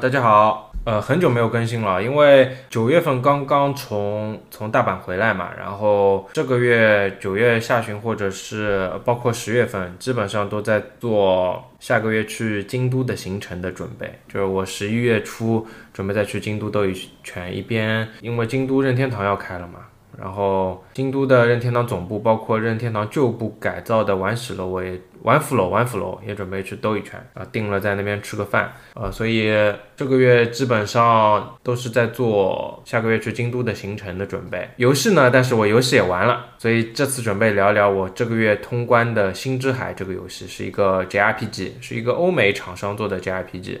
大家好，呃，很久没有更新了，因为九月份刚刚从从大阪回来嘛，然后这个月九月下旬或者是包括十月份，基本上都在做下个月去京都的行程的准备，就是我十一月初准备再去京都兜一圈，一边因为京都任天堂要开了嘛。然后京都的任天堂总部，包括任天堂旧部改造的玩史楼，我也玩府楼、玩府楼也准备去兜一圈啊，定了在那边吃个饭，呃，所以这个月基本上都是在做下个月去京都的行程的准备。游戏呢，但是我游戏也玩了，所以这次准备聊聊我这个月通关的《星之海》这个游戏，是一个 JRPG，是一个欧美厂商做的 JRPG。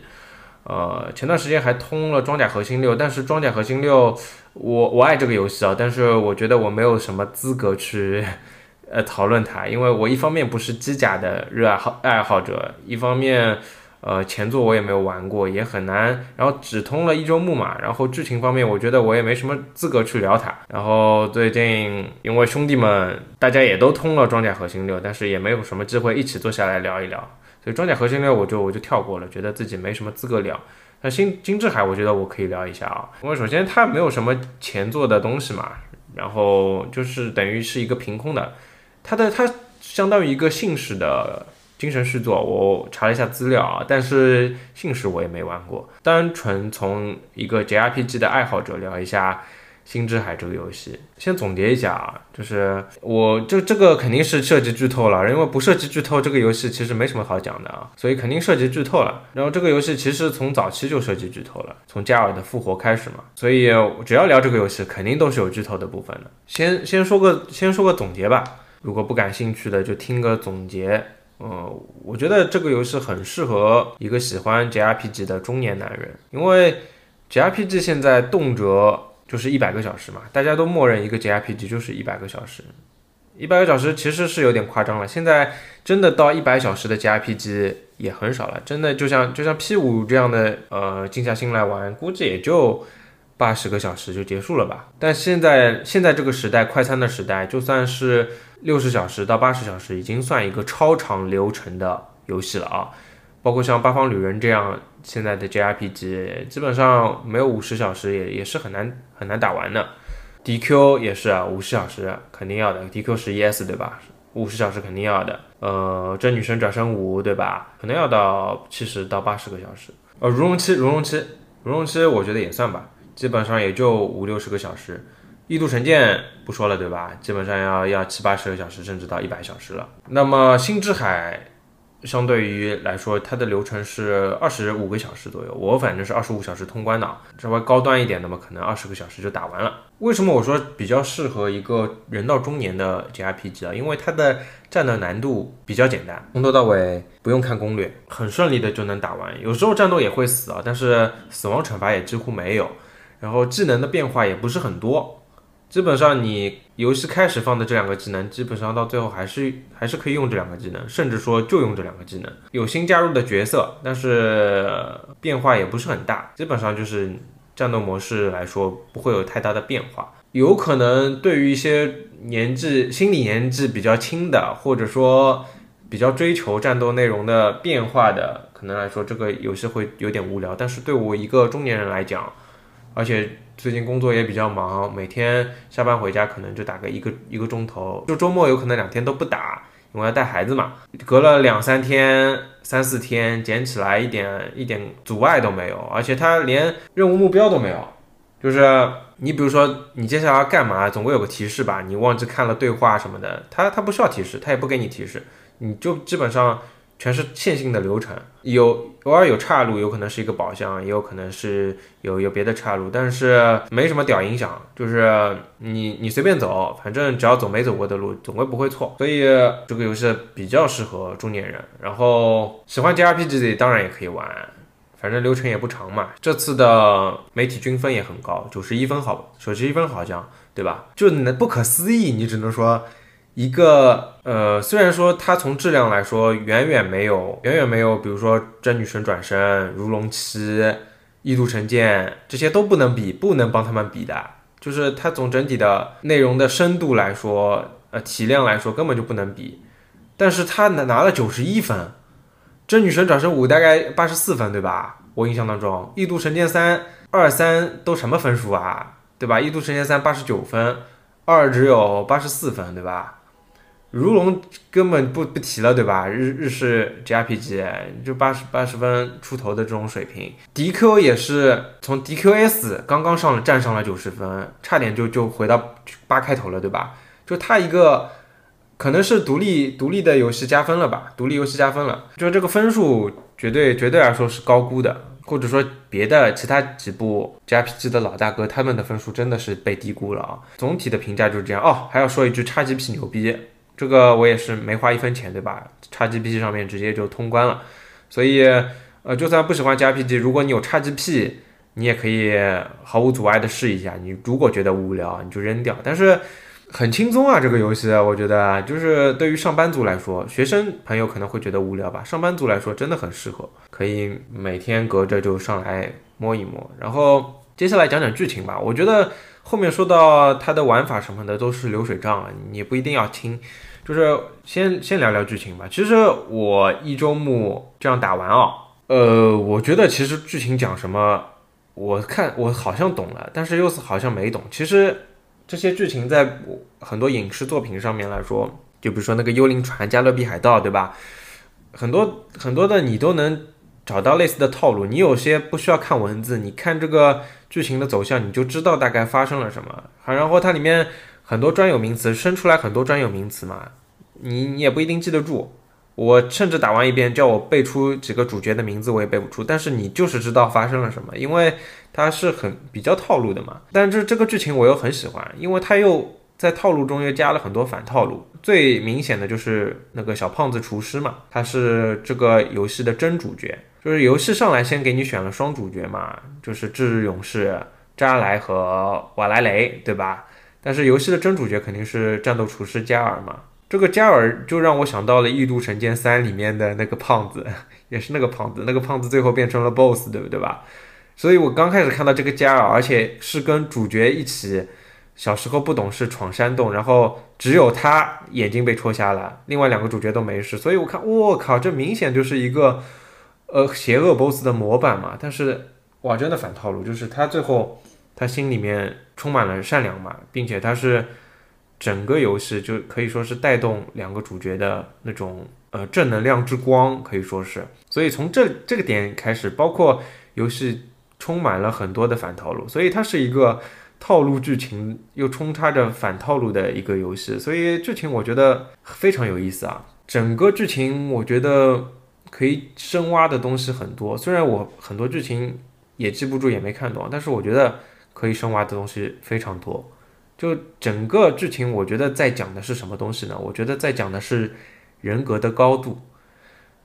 呃，前段时间还通了《装甲核心六》，但是《装甲核心六》，我我爱这个游戏啊，但是我觉得我没有什么资格去 呃讨论它，因为我一方面不是机甲的热爱好爱好者，一方面呃前作我也没有玩过，也很难，然后只通了一周目嘛，然后剧情方面我觉得我也没什么资格去聊它，然后最近因为兄弟们大家也都通了《装甲核心六》，但是也没有什么机会一起坐下来聊一聊。装甲核心六我就我就跳过了，觉得自己没什么资格聊。那新金智海我觉得我可以聊一下啊，因为首先它没有什么前作的东西嘛，然后就是等于是一个凭空的，它的它相当于一个信使的精神续作。我查了一下资料啊，但是信使我也没玩过，单纯从一个 JRPG 的爱好者聊一下。星之海这个游戏，先总结一下啊，就是我这这个肯定是涉及剧透了，因为不涉及剧透，这个游戏其实没什么好讲的啊，所以肯定涉及剧透了。然后这个游戏其实从早期就涉及剧透了，从加尔的复活开始嘛，所以只要聊这个游戏，肯定都是有剧透的部分的。先先说个先说个总结吧，如果不感兴趣的就听个总结。嗯，我觉得这个游戏很适合一个喜欢 JRPG 的中年男人，因为 JRPG 现在动辄。就是一百个小时嘛，大家都默认一个 JRPG 就是一百个小时，一百个小时其实是有点夸张了。现在真的到一百小时的 JRPG 也很少了，真的就像就像 P 五这样的，呃，静下心来玩，估计也就八十个小时就结束了吧。但现在现在这个时代，快餐的时代，就算是六十小时到八十小时，已经算一个超长流程的游戏了啊。包括像八方旅人这样现在的 JRPG，基本上没有五十小时也也是很难很难打完的。DQ 也是啊，五十小时肯定要的。DQ 十一 S 对吧？五十小时肯定要的。呃，真女神转生五对吧？可能要到七十到八十个小时。呃，如龙七，如龙七，如龙七，我觉得也算吧，基本上也就五六十个小时。异度神剑不说了对吧？基本上要要七八十个小时，甚至到一百小时了。那么星之海。相对于来说，它的流程是二十五个小时左右，我反正是二十五小时通关的啊，稍微高端一点的嘛，可能二十个小时就打完了。为什么我说比较适合一个人到中年的 JRPG 啊？因为它的战斗难度比较简单，从头到尾不用看攻略，很顺利的就能打完。有时候战斗也会死啊，但是死亡惩罚也几乎没有，然后技能的变化也不是很多。基本上你游戏开始放的这两个技能，基本上到最后还是还是可以用这两个技能，甚至说就用这两个技能。有新加入的角色，但是变化也不是很大，基本上就是战斗模式来说不会有太大的变化。有可能对于一些年纪心理年纪比较轻的，或者说比较追求战斗内容的变化的，可能来说这个游戏会有点无聊。但是对我一个中年人来讲，而且。最近工作也比较忙，每天下班回家可能就打个一个一个钟头，就周末有可能两天都不打，因为要带孩子嘛。隔了两三天、三四天，捡起来一点一点阻碍都没有，而且它连任务目标都没有。就是你比如说你接下来要干嘛，总归有个提示吧？你忘记看了对话什么的，它它不需要提示，它也不给你提示，你就基本上。全是线性的流程，有偶尔有岔路，有可能是一个宝箱，也有可能是有有别的岔路，但是没什么屌影响，就是你你随便走，反正只要走没走过的路，总归不会错。所以这个游戏比较适合中年人，然后喜欢 JRPG 的当然也可以玩，反正流程也不长嘛。这次的媒体均分也很高，九十一分好，九十一分好像对吧？就那不可思议，你只能说。一个呃，虽然说它从质量来说远远没有，远远没有，比如说真女神转生、如龙七、异度神剑这些都不能比，不能帮他们比的。就是它从整体的内容的深度来说，呃，体量来说根本就不能比。但是它拿拿了九十一分，真女神转生五大概八十四分，对吧？我印象当中，《异度神剑三》二三都什么分数啊？对吧？《异度神剑三》八十九分，二只有八十四分，对吧？如龙根本不不提了，对吧？日日式 JRPG 就八十八十分出头的这种水平，DQ 也是从 DQS 刚刚上了站上了九十分，差点就就回到八开头了，对吧？就他一个可能是独立独立的游戏加分了吧，独立游戏加分了，就这个分数绝对绝对来说是高估的，或者说别的其他几部 JRPG 的老大哥他们的分数真的是被低估了啊。总体的评价就是这样哦，还要说一句 XGP 牛逼。这个我也是没花一分钱，对吧？XGP 上面直接就通关了，所以呃，就算不喜欢 JRPG，如果你有 XGP，你也可以毫无阻碍的试一下。你如果觉得无聊，你就扔掉。但是很轻松啊，这个游戏我觉得就是对于上班族来说，学生朋友可能会觉得无聊吧，上班族来说真的很适合，可以每天隔着就上来摸一摸。然后接下来讲讲剧情吧，我觉得后面说到它的玩法什么的都是流水账啊，你不一定要听。就是先先聊聊剧情吧。其实我一周目这样打完啊，呃，我觉得其实剧情讲什么，我看我好像懂了，但是又是好像没懂。其实这些剧情在很多影视作品上面来说，就比如说那个《幽灵船》《加勒比海盗》，对吧？很多很多的你都能找到类似的套路。你有些不需要看文字，你看这个剧情的走向，你就知道大概发生了什么。好，然后它里面很多专有名词生出来很多专有名词嘛。你你也不一定记得住，我甚至打完一遍叫我背出几个主角的名字我也背不出，但是你就是知道发生了什么，因为它是很比较套路的嘛。但是这个剧情我又很喜欢，因为它又在套路中又加了很多反套路。最明显的就是那个小胖子厨师嘛，他是这个游戏的真主角，就是游戏上来先给你选了双主角嘛，就是智日勇士扎莱和瓦莱雷，对吧？但是游戏的真主角肯定是战斗厨师加尔嘛。这个加尔就让我想到了《异度神剑三》里面的那个胖子，也是那个胖子，那个胖子最后变成了 BOSS，对不对吧？所以我刚开始看到这个加尔，而且是跟主角一起，小时候不懂事闯山洞，然后只有他眼睛被戳瞎了，另外两个主角都没事，所以我看，我靠，这明显就是一个呃邪恶 BOSS 的模板嘛。但是哇，真的反套路，就是他最后他心里面充满了善良嘛，并且他是。整个游戏就可以说是带动两个主角的那种呃正能量之光，可以说是。所以从这这个点开始，包括游戏充满了很多的反套路，所以它是一个套路剧情又冲插着反套路的一个游戏。所以剧情我觉得非常有意思啊！整个剧情我觉得可以深挖的东西很多，虽然我很多剧情也记不住也没看懂，但是我觉得可以深挖的东西非常多。就整个剧情，我觉得在讲的是什么东西呢？我觉得在讲的是人格的高度。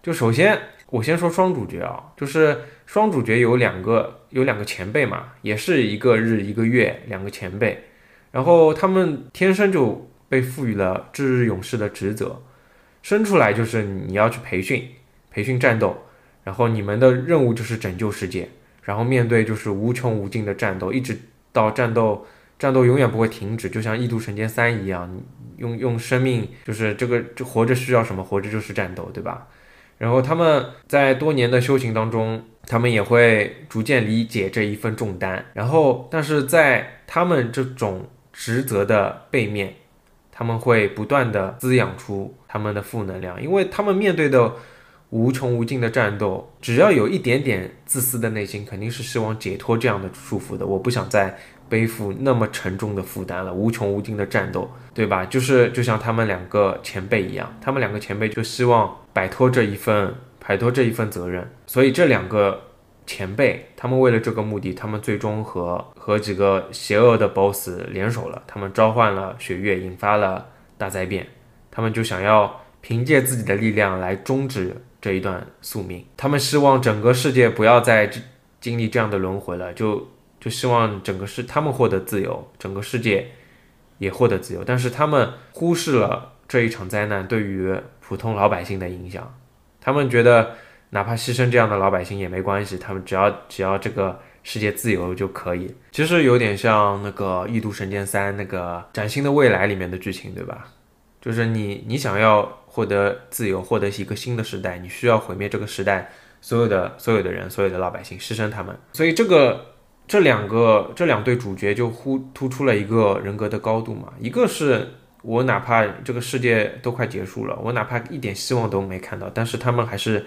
就首先，我先说双主角啊，就是双主角有两个，有两个前辈嘛，也是一个日一个月，两个前辈。然后他们天生就被赋予了至日勇士的职责，生出来就是你要去培训，培训战斗，然后你们的任务就是拯救世界，然后面对就是无穷无尽的战斗，一直到战斗。战斗永远不会停止，就像《异度神剑三》一样，用用生命，就是这个这活着需要什么？活着就是战斗，对吧？然后他们在多年的修行当中，他们也会逐渐理解这一份重担。然后，但是在他们这种职责的背面，他们会不断的滋养出他们的负能量，因为他们面对的无穷无尽的战斗，只要有一点点自私的内心，肯定是希望解脱这样的束缚的。我不想再。背负那么沉重的负担了，无穷无尽的战斗，对吧？就是就像他们两个前辈一样，他们两个前辈就希望摆脱这一份摆脱这一份责任，所以这两个前辈，他们为了这个目的，他们最终和和几个邪恶的 BOSS 联手了，他们召唤了雪月，引发了大灾变，他们就想要凭借自己的力量来终止这一段宿命，他们希望整个世界不要再经历这样的轮回了，就。就希望整个世他们获得自由，整个世界也获得自由，但是他们忽视了这一场灾难对于普通老百姓的影响。他们觉得哪怕牺牲这样的老百姓也没关系，他们只要只要这个世界自由就可以。其实有点像那个《异度神剑三》那个崭新的未来里面的剧情，对吧？就是你你想要获得自由，获得一个新的时代，你需要毁灭这个时代所有的所有的人，所有的老百姓，牺牲他们。所以这个这两个这两对主角就忽突出了一个人格的高度嘛。一个是我哪怕这个世界都快结束了，我哪怕一点希望都没看到，但是他们还是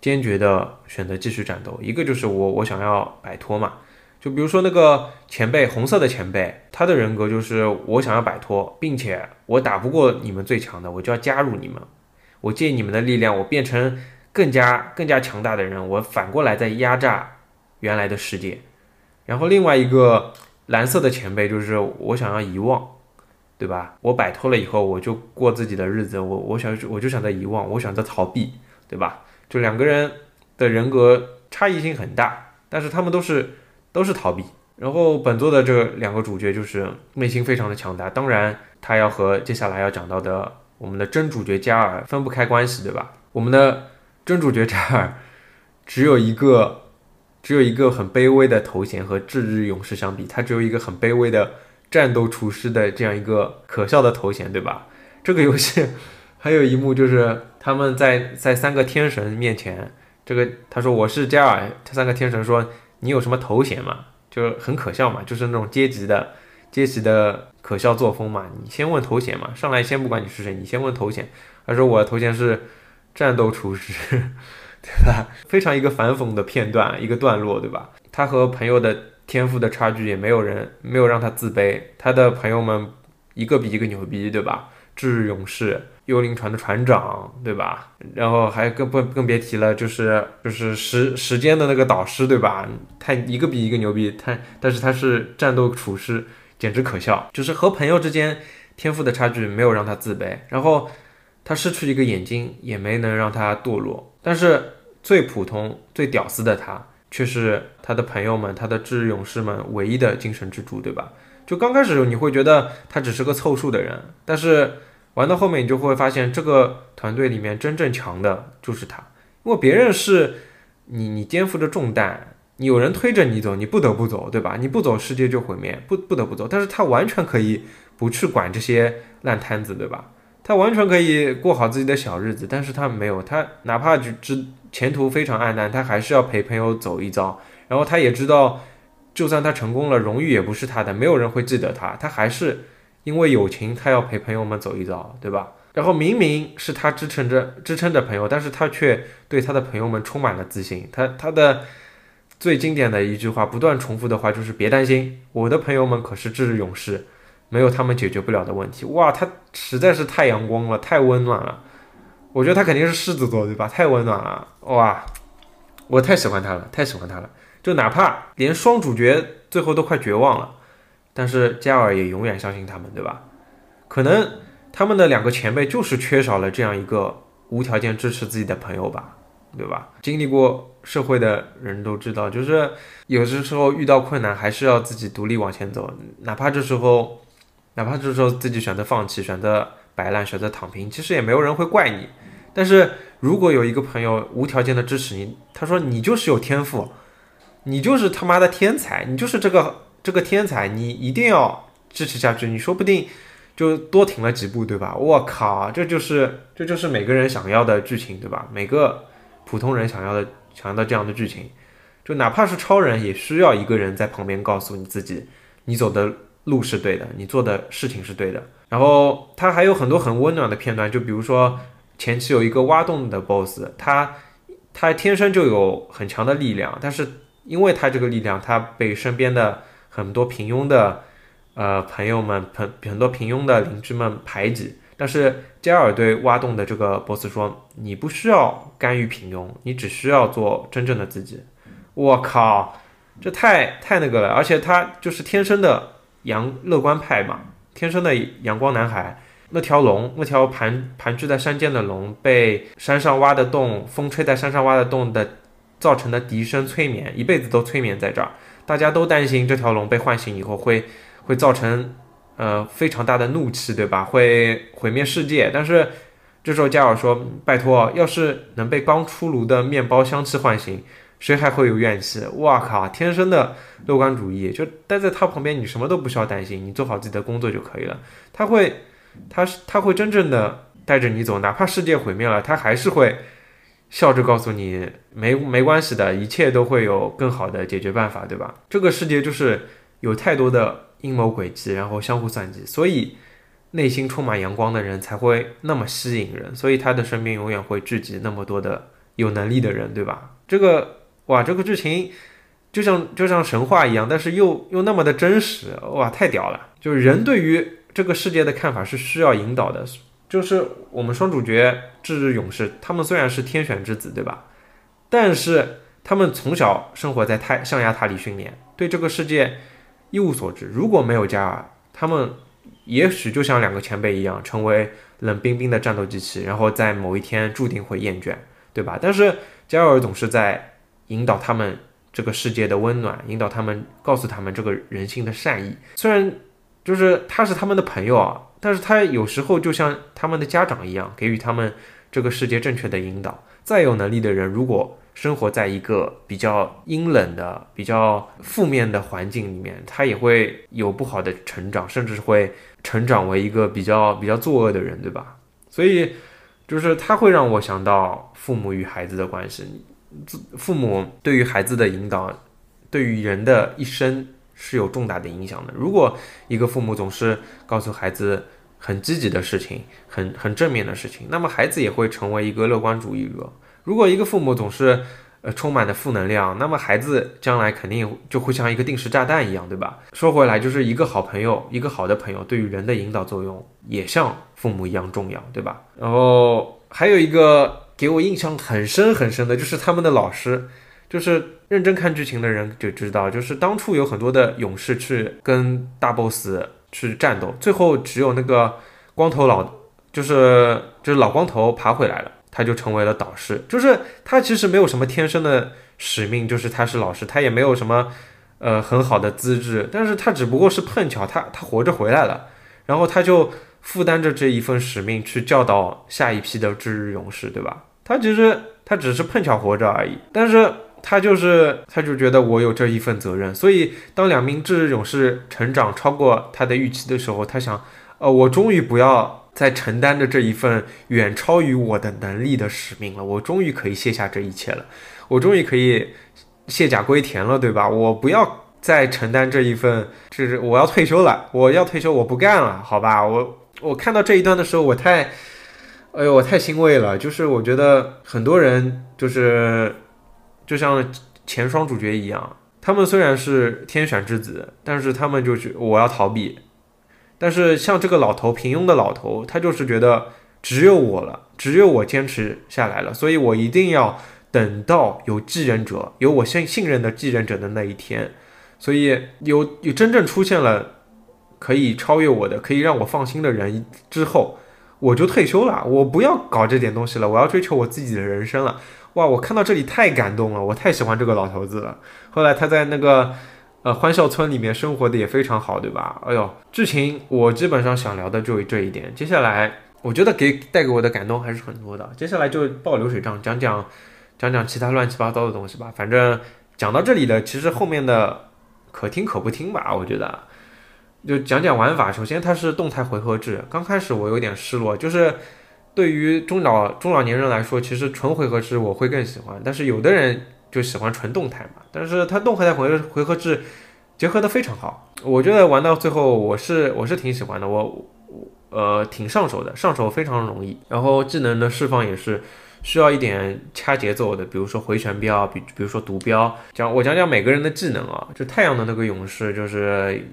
坚决的选择继续战斗。一个就是我我想要摆脱嘛。就比如说那个前辈，红色的前辈，他的人格就是我想要摆脱，并且我打不过你们最强的，我就要加入你们，我借你们的力量，我变成更加更加强大的人，我反过来再压榨原来的世界。然后另外一个蓝色的前辈就是我想要遗忘，对吧？我摆脱了以后，我就过自己的日子，我我想我就想在遗忘，我想在逃避，对吧？就两个人的人格差异性很大，但是他们都是。都是逃避，然后本作的这两个主角就是内心非常的强大，当然他要和接下来要讲到的我们的真主角加尔分不开关系，对吧？我们的真主角加尔只有一个，只有一个很卑微的头衔和至日勇士相比，他只有一个很卑微的战斗厨师的这样一个可笑的头衔，对吧？这个游戏还有一幕就是他们在在三个天神面前，这个他说我是加尔，他三个天神说。你有什么头衔吗？就很可笑嘛，就是那种阶级的阶级的可笑作风嘛。你先问头衔嘛，上来先不管你是谁，你先问头衔。他说我的头衔是战斗厨师，对吧？非常一个反讽的片段，一个段落，对吧？他和朋友的天赋的差距也没有人没有让他自卑，他的朋友们一个比一个牛逼，对吧？智勇士。幽灵船的船长，对吧？然后还更不更别提了，就是就是时时间的那个导师，对吧？他一个比一个牛逼，他但是他是战斗厨师，简直可笑。就是和朋友之间天赋的差距没有让他自卑，然后他失去一个眼睛也没能让他堕落。但是最普通、最屌丝的他，却是他的朋友们、他的智勇士们唯一的精神支柱，对吧？就刚开始你会觉得他只是个凑数的人，但是。玩到后面，你就会发现这个团队里面真正强的就是他，因为别人是你，你肩负着重担，你有人推着你走，你不得不走，对吧？你不走，世界就毁灭，不不得不走。但是他完全可以不去管这些烂摊子，对吧？他完全可以过好自己的小日子，但是他没有，他哪怕就知前途非常暗淡，他还是要陪朋友走一遭。然后他也知道，就算他成功了，荣誉也不是他的，没有人会记得他，他还是。因为友情，他要陪朋友们走一遭，对吧？然后明明是他支撑着支撑着朋友，但是他却对他的朋友们充满了自信。他他的最经典的一句话，不断重复的话就是：别担心，我的朋友们可是智勇士，没有他们解决不了的问题。哇，他实在是太阳光了，太温暖了。我觉得他肯定是狮子座，对吧？太温暖了，哇，我太喜欢他了，太喜欢他了。就哪怕连双主角最后都快绝望了。但是加尔也永远相信他们，对吧？可能他们的两个前辈就是缺少了这样一个无条件支持自己的朋友吧，对吧？经历过社会的人都知道，就是有些时候遇到困难还是要自己独立往前走，哪怕这时候，哪怕这时候自己选择放弃、选择摆烂、选择躺平，其实也没有人会怪你。但是如果有一个朋友无条件的支持你，他说你就是有天赋，你就是他妈的天才，你就是这个。这个天才，你一定要支持下去，你说不定就多停了几步，对吧？我靠，这就是这就是每个人想要的剧情，对吧？每个普通人想要的想要的这样的剧情，就哪怕是超人，也需要一个人在旁边告诉你自己，你走的路是对的，你做的事情是对的。然后他还有很多很温暖的片段，就比如说前期有一个挖洞的 BOSS，他他天生就有很强的力量，但是因为他这个力量，他被身边的很多平庸的，呃，朋友们，很很多平庸的邻居们排挤，但是加尔对挖洞的这个 boss 说：“你不需要干预平庸，你只需要做真正的自己。”我靠，这太太那个了，而且他就是天生的阳乐观派嘛，天生的阳光男孩。那条龙，那条盘盘踞在山间的龙，被山上挖的洞，风吹在山上挖的洞的造成的笛声催眠，一辈子都催眠在这儿。大家都担心这条龙被唤醒以后会会造成呃非常大的怒气，对吧？会毁灭世界。但是这时候加尔说：“拜托，要是能被刚出炉的面包香气唤醒，谁还会有怨气？”哇靠，天生的乐观主义，就待在他旁边，你什么都不需要担心，你做好自己的工作就可以了。他会，他是他会真正的带着你走，哪怕世界毁灭了，他还是会笑着告诉你没没关系的，一切都会有更好的解决办法，对吧？这个世界就是有太多的阴谋诡计，然后相互算计，所以内心充满阳光的人才会那么吸引人，所以他的身边永远会聚集那么多的有能力的人，对吧？这个哇，这个剧情就像就像神话一样，但是又又那么的真实，哇，太屌了！就是人对于这个世界的看法是需要引导的。就是我们双主角智日勇士，他们虽然是天选之子，对吧？但是他们从小生活在太象牙塔里训练，对这个世界一无所知。如果没有加尔，他们也许就像两个前辈一样，成为冷冰冰的战斗机器，然后在某一天注定会厌倦，对吧？但是加尔总是在引导他们这个世界的温暖，引导他们，告诉他们这个人性的善意。虽然就是他是他们的朋友啊。但是他有时候就像他们的家长一样，给予他们这个世界正确的引导。再有能力的人，如果生活在一个比较阴冷的、比较负面的环境里面，他也会有不好的成长，甚至会成长为一个比较比较作恶的人，对吧？所以，就是他会让我想到父母与孩子的关系，父母对于孩子的引导，对于人的一生。是有重大的影响的。如果一个父母总是告诉孩子很积极的事情、很很正面的事情，那么孩子也会成为一个乐观主义者。如果一个父母总是呃充满的负能量，那么孩子将来肯定就会像一个定时炸弹一样，对吧？说回来，就是一个好朋友，一个好的朋友对于人的引导作用也像父母一样重要，对吧？然后还有一个给我印象很深很深的就是他们的老师。就是认真看剧情的人就知道，就是当初有很多的勇士去跟大 boss 去战斗，最后只有那个光头老，就是就是老光头爬回来了，他就成为了导师。就是他其实没有什么天生的使命，就是他是老师，他也没有什么呃很好的资质，但是他只不过是碰巧他他活着回来了，然后他就负担着这一份使命去教导下一批的智日勇士，对吧？他其实他只是碰巧活着而已，但是。他就是，他就觉得我有这一份责任，所以当两名智日勇士成长超过他的预期的时候，他想，呃，我终于不要再承担着这一份远超于我的能力的使命了，我终于可以卸下这一切了，我终于可以卸甲归田了，对吧？我不要再承担这一份，就是我要退休了，我要退休，我不干了，好吧？我我看到这一段的时候，我太，哎呦，我太欣慰了，就是我觉得很多人就是。就像前双主角一样，他们虽然是天选之子，但是他们就是我要逃避。但是像这个老头，平庸的老头，他就是觉得只有我了，只有我坚持下来了，所以我一定要等到有继任者，有我信信任的继任者的那一天。所以有有真正出现了可以超越我的、可以让我放心的人之后，我就退休了，我不要搞这点东西了，我要追求我自己的人生了。哇，我看到这里太感动了，我太喜欢这个老头子了。后来他在那个呃欢笑村里面生活的也非常好，对吧？哎呦，剧情我基本上想聊的就这一点。接下来我觉得给带给我的感动还是很多的。接下来就报流水账，讲讲讲讲其他乱七八糟的东西吧。反正讲到这里了，其实后面的可听可不听吧。我觉得就讲讲玩法。首先它是动态回合制，刚开始我有点失落，就是。对于中老中老年人来说，其实纯回合制我会更喜欢，但是有的人就喜欢纯动态嘛。但是它动态回合回合制结合的非常好，我觉得玩到最后我是我是挺喜欢的，我呃挺上手的，上手非常容易。然后技能的释放也是需要一点掐节奏的，比如说回旋镖，比比如说毒镖。讲我讲讲每个人的技能啊，就太阳的那个勇士就是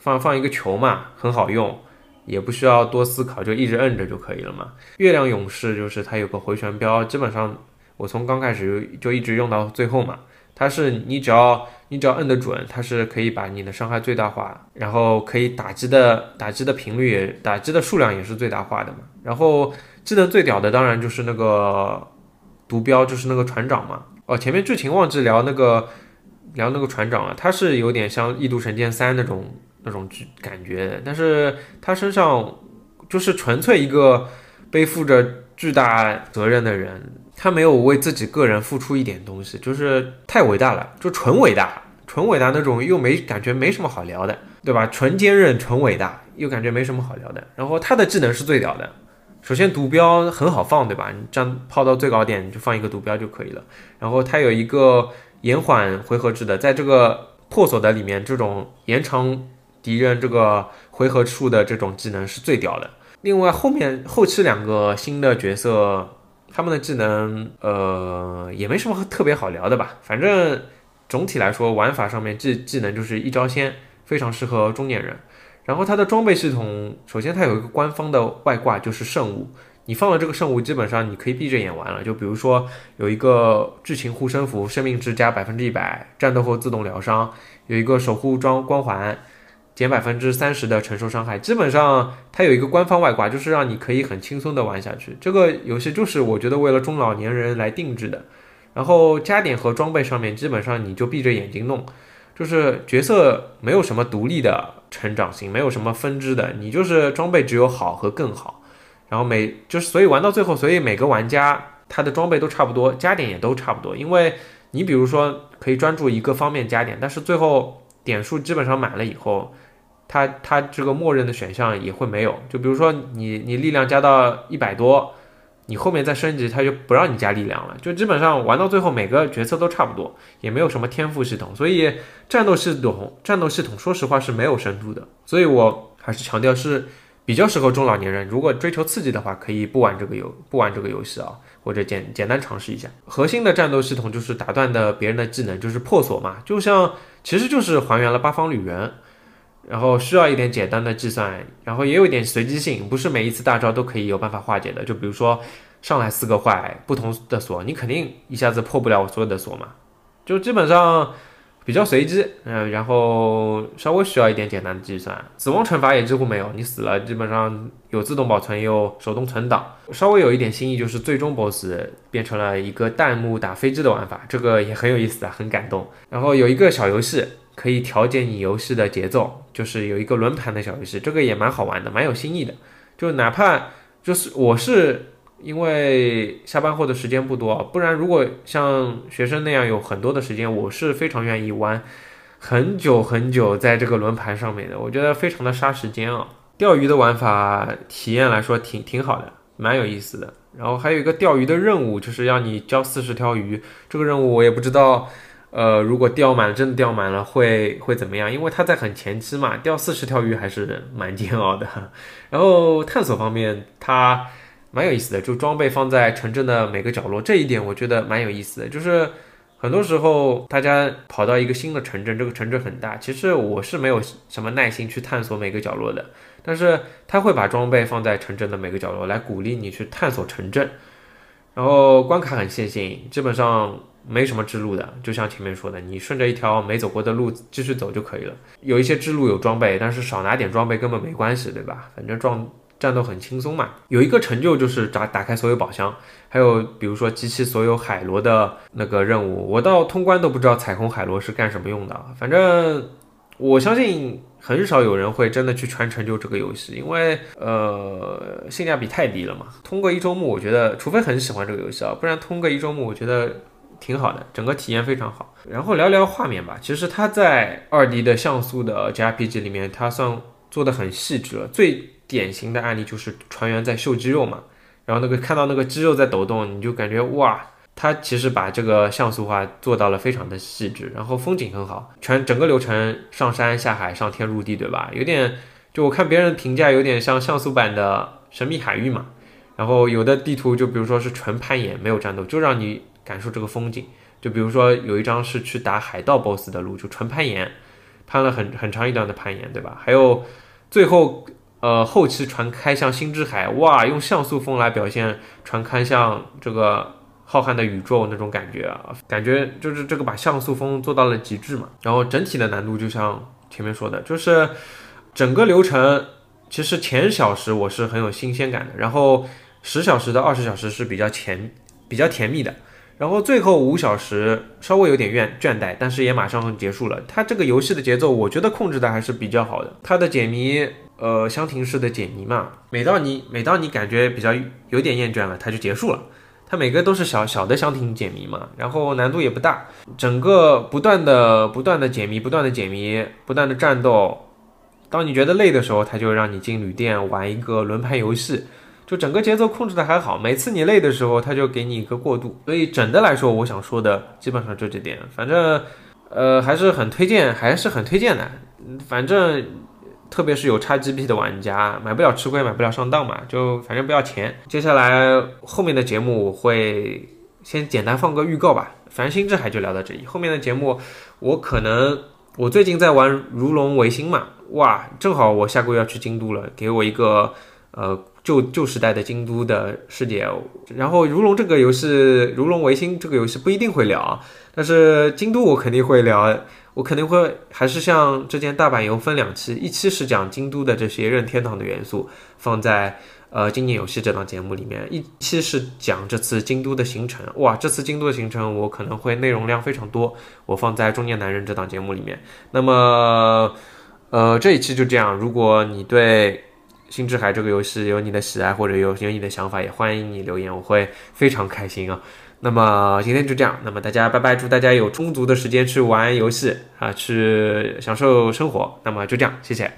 放放一个球嘛，很好用。也不需要多思考，就一直摁着就可以了嘛。月亮勇士就是它有个回旋镖，基本上我从刚开始就就一直用到最后嘛。它是你只要你只要摁得准，它是可以把你的伤害最大化，然后可以打击的打击的频率、打击的数量也是最大化的嘛。然后技能最屌的当然就是那个毒镖，就是那个船长嘛。哦，前面剧情忘记聊那个聊那个船长了，他是有点像《异度神剑三》那种。那种感觉，但是他身上就是纯粹一个背负着巨大责任的人，他没有为自己个人付出一点东西，就是太伟大了，就纯伟大，纯伟大那种又没感觉没什么好聊的，对吧？纯坚韧，纯伟大，又感觉没什么好聊的。然后他的技能是最屌的，首先毒标很好放，对吧？你这样炮到最高点，你就放一个毒标就可以了。然后它有一个延缓回合制的，在这个破锁的里面，这种延长敌人这个回合处的这种技能是最屌的。另外后面后期两个新的角色，他们的技能呃也没什么特别好聊的吧，反正总体来说玩法上面技技能就是一招鲜，非常适合中年人。然后它的装备系统，首先它有一个官方的外挂，就是圣物。你放了这个圣物，基本上你可以闭着眼玩了。就比如说有一个剧情护身符，生命值加百分之一百，战斗后自动疗伤；有一个守护装光环，减百分之三十的承受伤害。基本上它有一个官方外挂，就是让你可以很轻松的玩下去。这个游戏就是我觉得为了中老年人来定制的。然后加点和装备上面，基本上你就闭着眼睛弄。就是角色没有什么独立的成长性，没有什么分支的，你就是装备只有好和更好，然后每就是所以玩到最后，所以每个玩家他的装备都差不多，加点也都差不多，因为你比如说可以专注一个方面加点，但是最后点数基本上满了以后，他他这个默认的选项也会没有，就比如说你你力量加到一百多。你后面再升级，他就不让你加力量了，就基本上玩到最后，每个角色都差不多，也没有什么天赋系统，所以战斗系统战斗系统说实话是没有深度的，所以我还是强调是比较适合中老年人，如果追求刺激的话，可以不玩这个游不玩这个游戏啊，或者简简单尝试一下。核心的战斗系统就是打断的别人的技能，就是破锁嘛，就像其实就是还原了八方旅人。然后需要一点简单的计算，然后也有一点随机性，不是每一次大招都可以有办法化解的。就比如说上来四个坏，不同的锁，你肯定一下子破不了我所有的锁嘛。就基本上比较随机，嗯，然后稍微需要一点简单的计算。死亡惩罚也几乎没有，你死了基本上有自动保存，也有手动存档。稍微有一点新意就是最终 BOSS 变成了一个弹幕打飞机的玩法，这个也很有意思啊，很感动。然后有一个小游戏。可以调节你游戏的节奏，就是有一个轮盘的小游戏，这个也蛮好玩的，蛮有新意的。就哪怕就是我是因为下班后的时间不多，不然如果像学生那样有很多的时间，我是非常愿意玩很久很久在这个轮盘上面的。我觉得非常的杀时间啊。钓鱼的玩法体验来说挺挺好的，蛮有意思的。然后还有一个钓鱼的任务，就是要你交四十条鱼，这个任务我也不知道。呃，如果钓满了，真的钓满了，会会怎么样？因为它在很前期嘛，钓四十条鱼还是蛮煎熬的。然后探索方面，它蛮有意思的，就装备放在城镇的每个角落，这一点我觉得蛮有意思的。就是很多时候大家跑到一个新的城镇，这个城镇很大，其实我是没有什么耐心去探索每个角落的，但是他会把装备放在城镇的每个角落，来鼓励你去探索城镇。然后关卡很线性，基本上。没什么支路的，就像前面说的，你顺着一条没走过的路继续走就可以了。有一些支路有装备，但是少拿点装备根本没关系，对吧？反正撞战斗很轻松嘛。有一个成就就是打打开所有宝箱，还有比如说集齐所有海螺的那个任务。我到通关都不知道彩虹海螺是干什么用的。反正我相信很少有人会真的去全成就这个游戏，因为呃性价比太低了嘛。通过一周目，我觉得除非很喜欢这个游戏啊，不然通过一周目，我觉得。挺好的，整个体验非常好。然后聊聊画面吧。其实它在二 D 的像素的 JRPG 里面，它算做的很细致了。最典型的案例就是船员在秀肌肉嘛，然后那个看到那个肌肉在抖动，你就感觉哇，它其实把这个像素化做到了非常的细致。然后风景很好，全整个流程上山下海上天入地，对吧？有点就我看别人评价有点像像素版的神秘海域嘛。然后有的地图就比如说是纯攀岩，没有战斗，就让你。感受这个风景，就比如说有一张是去打海盗 BOSS 的路，就纯攀岩，攀了很很长一段的攀岩，对吧？还有最后呃后期船开向星之海，哇，用像素风来表现船开向这个浩瀚的宇宙那种感觉啊，感觉就是这个把像素风做到了极致嘛。然后整体的难度就像前面说的，就是整个流程其实前小时我是很有新鲜感的，然后十小时到二十小时是比较甜比较甜蜜的。然后最后五小时稍微有点倦倦怠，但是也马上结束了。它这个游戏的节奏，我觉得控制的还是比较好的。它的解谜，呃，箱庭式的解谜嘛，每到你每到你感觉比较有点厌倦了，它就结束了。它每个都是小小的箱庭解谜嘛，然后难度也不大，整个不断的不断的解谜，不断的解谜，不断的战斗。当你觉得累的时候，它就让你进旅店玩一个轮盘游戏。就整个节奏控制的还好。每次你累的时候，他就给你一个过渡。所以整的来说，我想说的基本上就这点。反正，呃，还是很推荐，还是很推荐的。反正，特别是有 XGP 的玩家，买不了吃亏，买不了上当嘛，就反正不要钱。接下来后面的节目我会先简单放个预告吧。反正星之海就聊到这里，后面的节目我可能。我最近在玩《如龙维新》嘛，哇，正好我下个月要去京都了，给我一个呃旧旧时代的京都的世界。然后《如龙》这个游戏，《如龙维新》这个游戏不一定会聊，但是京都我肯定会聊，我肯定会还是像之前大阪游分两期，一期是讲京都的这些任天堂的元素，放在。呃，经典游戏这档节目里面，一期是讲这次京都的行程，哇，这次京都的行程我可能会内容量非常多，我放在中年男人这档节目里面。那么，呃，这一期就这样。如果你对星之海这个游戏有你的喜爱或者有有你的想法，也欢迎你留言，我会非常开心啊。那么今天就这样，那么大家拜拜，祝大家有充足的时间去玩游戏啊，去享受生活。那么就这样，谢谢。